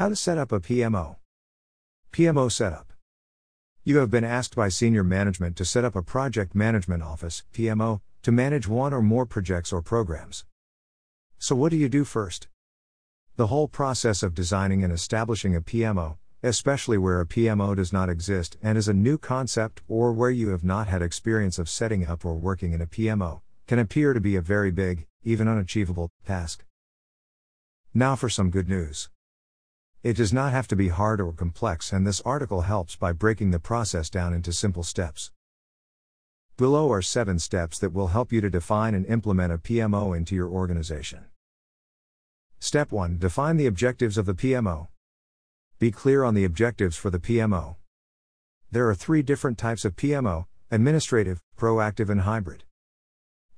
How to set up a PMO. PMO setup. You have been asked by senior management to set up a project management office, PMO, to manage one or more projects or programs. So, what do you do first? The whole process of designing and establishing a PMO, especially where a PMO does not exist and is a new concept or where you have not had experience of setting up or working in a PMO, can appear to be a very big, even unachievable, task. Now for some good news. It does not have to be hard or complex, and this article helps by breaking the process down into simple steps. Below are seven steps that will help you to define and implement a PMO into your organization. Step 1 Define the objectives of the PMO. Be clear on the objectives for the PMO. There are three different types of PMO administrative, proactive, and hybrid.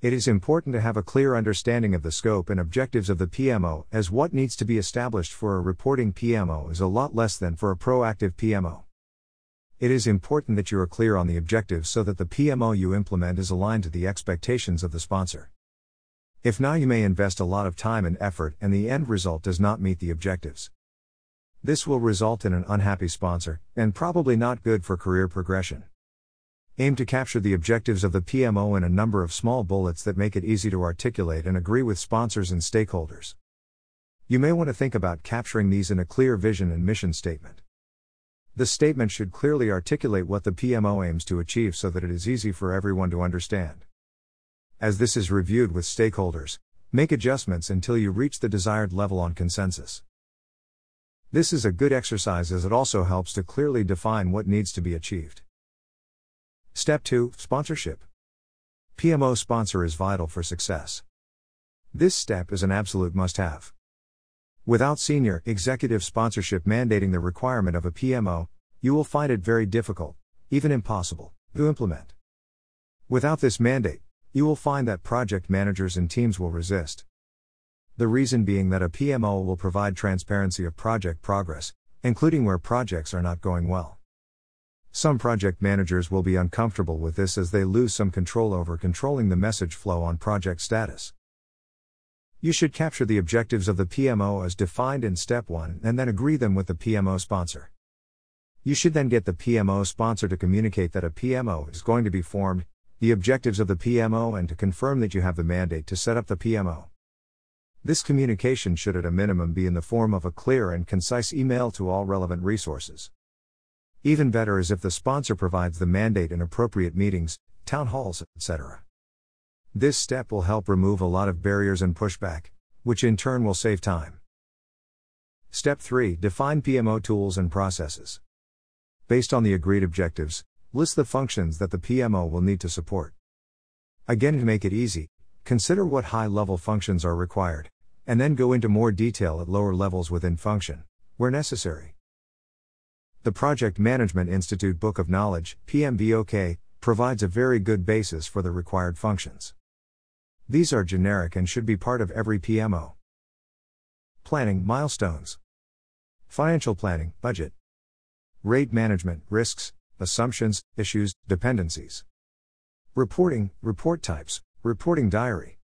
It is important to have a clear understanding of the scope and objectives of the PMO, as what needs to be established for a reporting PMO is a lot less than for a proactive PMO. It is important that you are clear on the objectives so that the PMO you implement is aligned to the expectations of the sponsor. If not, you may invest a lot of time and effort and the end result does not meet the objectives. This will result in an unhappy sponsor, and probably not good for career progression. Aim to capture the objectives of the PMO in a number of small bullets that make it easy to articulate and agree with sponsors and stakeholders. You may want to think about capturing these in a clear vision and mission statement. The statement should clearly articulate what the PMO aims to achieve so that it is easy for everyone to understand. As this is reviewed with stakeholders, make adjustments until you reach the desired level on consensus. This is a good exercise as it also helps to clearly define what needs to be achieved. Step 2 Sponsorship. PMO sponsor is vital for success. This step is an absolute must have. Without senior executive sponsorship mandating the requirement of a PMO, you will find it very difficult, even impossible, to implement. Without this mandate, you will find that project managers and teams will resist. The reason being that a PMO will provide transparency of project progress, including where projects are not going well. Some project managers will be uncomfortable with this as they lose some control over controlling the message flow on project status. You should capture the objectives of the PMO as defined in Step 1 and then agree them with the PMO sponsor. You should then get the PMO sponsor to communicate that a PMO is going to be formed, the objectives of the PMO, and to confirm that you have the mandate to set up the PMO. This communication should at a minimum be in the form of a clear and concise email to all relevant resources. Even better is if the sponsor provides the mandate in appropriate meetings, town halls, etc. This step will help remove a lot of barriers and pushback, which in turn will save time. Step 3 Define PMO tools and processes. Based on the agreed objectives, list the functions that the PMO will need to support. Again, to make it easy, consider what high level functions are required, and then go into more detail at lower levels within function, where necessary. The Project Management Institute Book of Knowledge, PMBOK, provides a very good basis for the required functions. These are generic and should be part of every PMO. Planning milestones, financial planning, budget, RAID management, risks, assumptions, issues, dependencies, reporting, report types, reporting diary,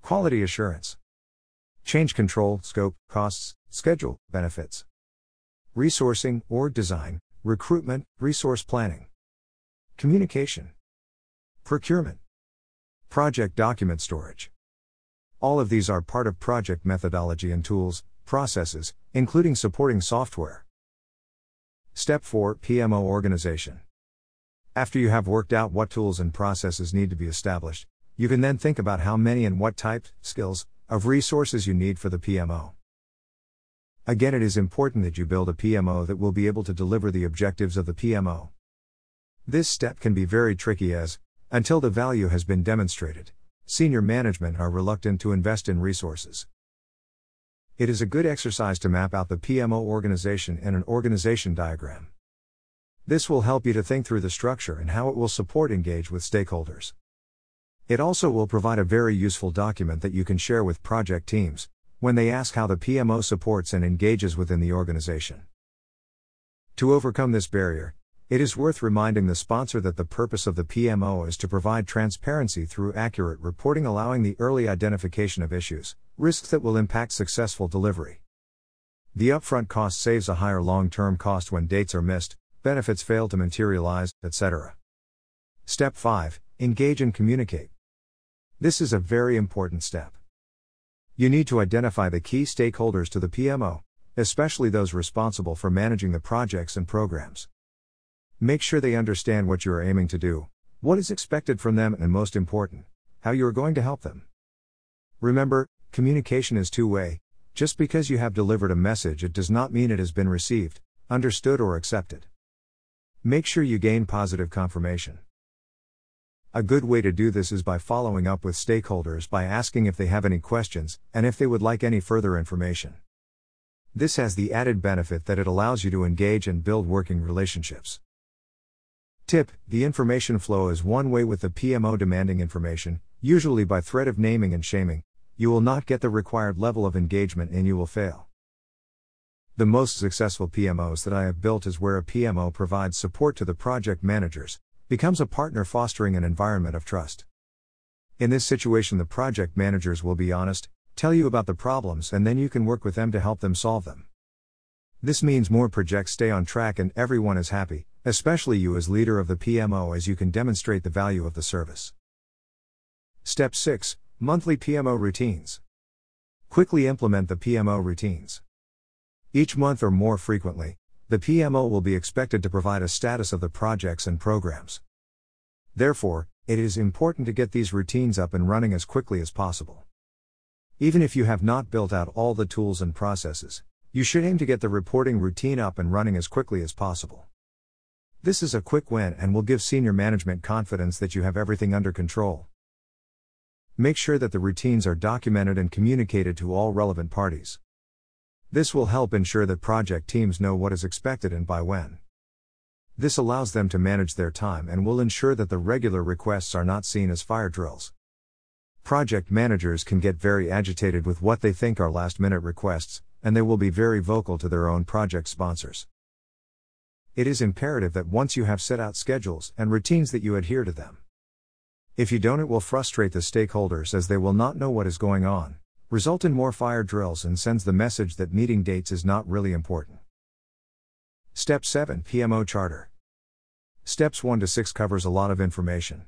quality assurance, change control, scope, costs, schedule, benefits resourcing or design, recruitment, resource planning, communication, procurement, project document storage. All of these are part of project methodology and tools, processes, including supporting software. Step 4 PMO Organization. After you have worked out what tools and processes need to be established, you can then think about how many and what types, skills, of resources you need for the PMO. Again, it is important that you build a PMO that will be able to deliver the objectives of the PMO. This step can be very tricky as, until the value has been demonstrated, senior management are reluctant to invest in resources. It is a good exercise to map out the PMO organization in an organization diagram. This will help you to think through the structure and how it will support engage with stakeholders. It also will provide a very useful document that you can share with project teams, when they ask how the PMO supports and engages within the organization. To overcome this barrier, it is worth reminding the sponsor that the purpose of the PMO is to provide transparency through accurate reporting, allowing the early identification of issues, risks that will impact successful delivery. The upfront cost saves a higher long term cost when dates are missed, benefits fail to materialize, etc. Step 5 Engage and communicate. This is a very important step. You need to identify the key stakeholders to the PMO, especially those responsible for managing the projects and programs. Make sure they understand what you are aiming to do, what is expected from them, and most important, how you are going to help them. Remember, communication is two way, just because you have delivered a message, it does not mean it has been received, understood, or accepted. Make sure you gain positive confirmation. A good way to do this is by following up with stakeholders by asking if they have any questions and if they would like any further information. This has the added benefit that it allows you to engage and build working relationships. Tip The information flow is one way with the PMO demanding information, usually by threat of naming and shaming. You will not get the required level of engagement and you will fail. The most successful PMOs that I have built is where a PMO provides support to the project managers, becomes a partner fostering an environment of trust. In this situation, the project managers will be honest, tell you about the problems, and then you can work with them to help them solve them. This means more projects stay on track and everyone is happy, especially you as leader of the PMO, as you can demonstrate the value of the service. Step 6 Monthly PMO Routines. Quickly implement the PMO routines. Each month or more frequently, the PMO will be expected to provide a status of the projects and programs. Therefore, it is important to get these routines up and running as quickly as possible. Even if you have not built out all the tools and processes, you should aim to get the reporting routine up and running as quickly as possible. This is a quick win and will give senior management confidence that you have everything under control. Make sure that the routines are documented and communicated to all relevant parties. This will help ensure that project teams know what is expected and by when. This allows them to manage their time and will ensure that the regular requests are not seen as fire drills. Project managers can get very agitated with what they think are last minute requests, and they will be very vocal to their own project sponsors. It is imperative that once you have set out schedules and routines that you adhere to them. If you don't, it will frustrate the stakeholders as they will not know what is going on result in more fire drills and sends the message that meeting dates is not really important. Step 7 PMO Charter. Steps 1 to 6 covers a lot of information.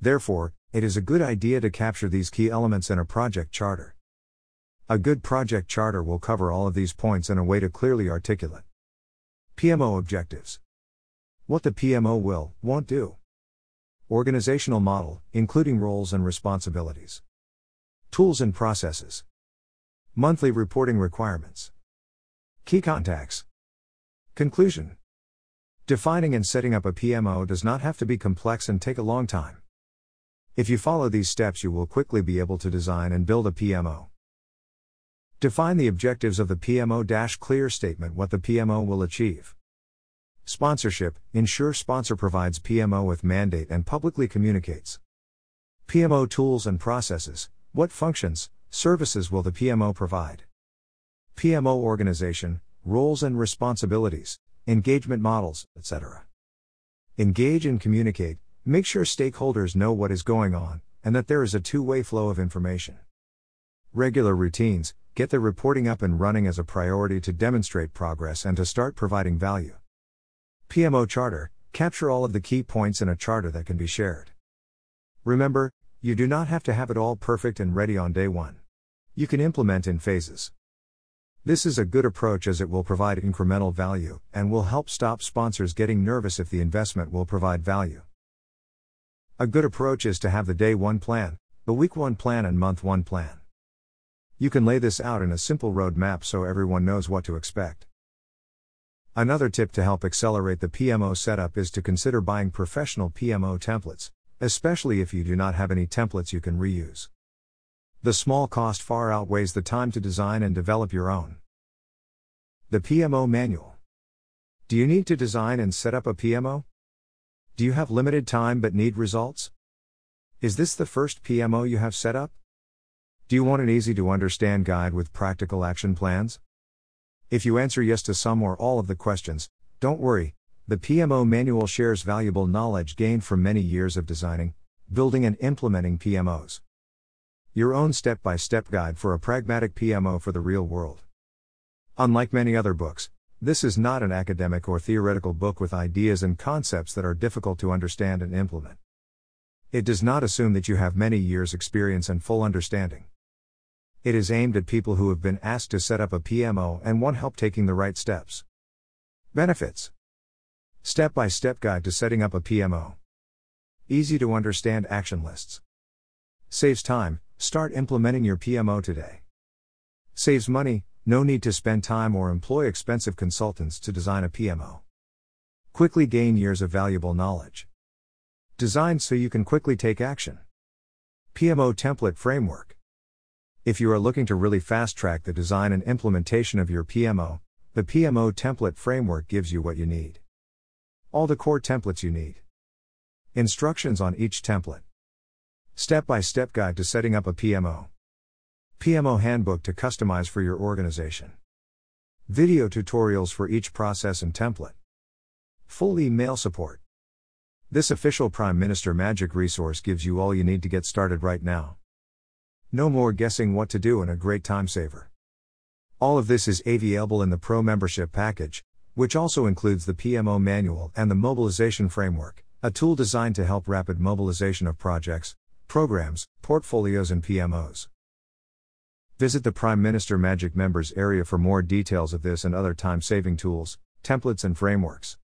Therefore, it is a good idea to capture these key elements in a project charter. A good project charter will cover all of these points in a way to clearly articulate. PMO objectives. What the PMO will, won't do. Organizational model, including roles and responsibilities. Tools and processes. Monthly reporting requirements. Key contacts. Conclusion. Defining and setting up a PMO does not have to be complex and take a long time. If you follow these steps, you will quickly be able to design and build a PMO. Define the objectives of the PMO clear statement what the PMO will achieve. Sponsorship Ensure sponsor provides PMO with mandate and publicly communicates. PMO tools and processes what functions, services will the PMO provide? PMO organization, roles and responsibilities, engagement models, etc. Engage and communicate, make sure stakeholders know what is going on, and that there is a two way flow of information. Regular routines, get the reporting up and running as a priority to demonstrate progress and to start providing value. PMO Charter, capture all of the key points in a charter that can be shared. Remember, you do not have to have it all perfect and ready on day one. You can implement in phases. This is a good approach as it will provide incremental value and will help stop sponsors getting nervous if the investment will provide value. A good approach is to have the day one plan, the week one plan, and month one plan. You can lay this out in a simple roadmap so everyone knows what to expect. Another tip to help accelerate the PMO setup is to consider buying professional PMO templates, especially if you do not have any templates you can reuse. The small cost far outweighs the time to design and develop your own. The PMO Manual Do you need to design and set up a PMO? Do you have limited time but need results? Is this the first PMO you have set up? Do you want an easy to understand guide with practical action plans? If you answer yes to some or all of the questions, don't worry, the PMO manual shares valuable knowledge gained from many years of designing, building, and implementing PMOs. Your own step by step guide for a pragmatic PMO for the real world. Unlike many other books, this is not an academic or theoretical book with ideas and concepts that are difficult to understand and implement. It does not assume that you have many years' experience and full understanding. It is aimed at people who have been asked to set up a PMO and want help taking the right steps. Benefits Step by step guide to setting up a PMO. Easy to understand action lists. Saves time, start implementing your PMO today. Saves money, no need to spend time or employ expensive consultants to design a PMO. Quickly gain years of valuable knowledge. Designed so you can quickly take action. PMO Template Framework. If you are looking to really fast track the design and implementation of your PMO, the PMO Template Framework gives you what you need. All the core templates you need. Instructions on each template. Step by step guide to setting up a PMO. PMO handbook to customize for your organization. Video tutorials for each process and template. Full email support. This official Prime Minister Magic resource gives you all you need to get started right now. No more guessing what to do and a great time saver. All of this is available in the Pro membership package, which also includes the PMO manual and the mobilization framework, a tool designed to help rapid mobilization of projects, programs, portfolios, and PMOs. Visit the Prime Minister Magic members area for more details of this and other time saving tools, templates, and frameworks.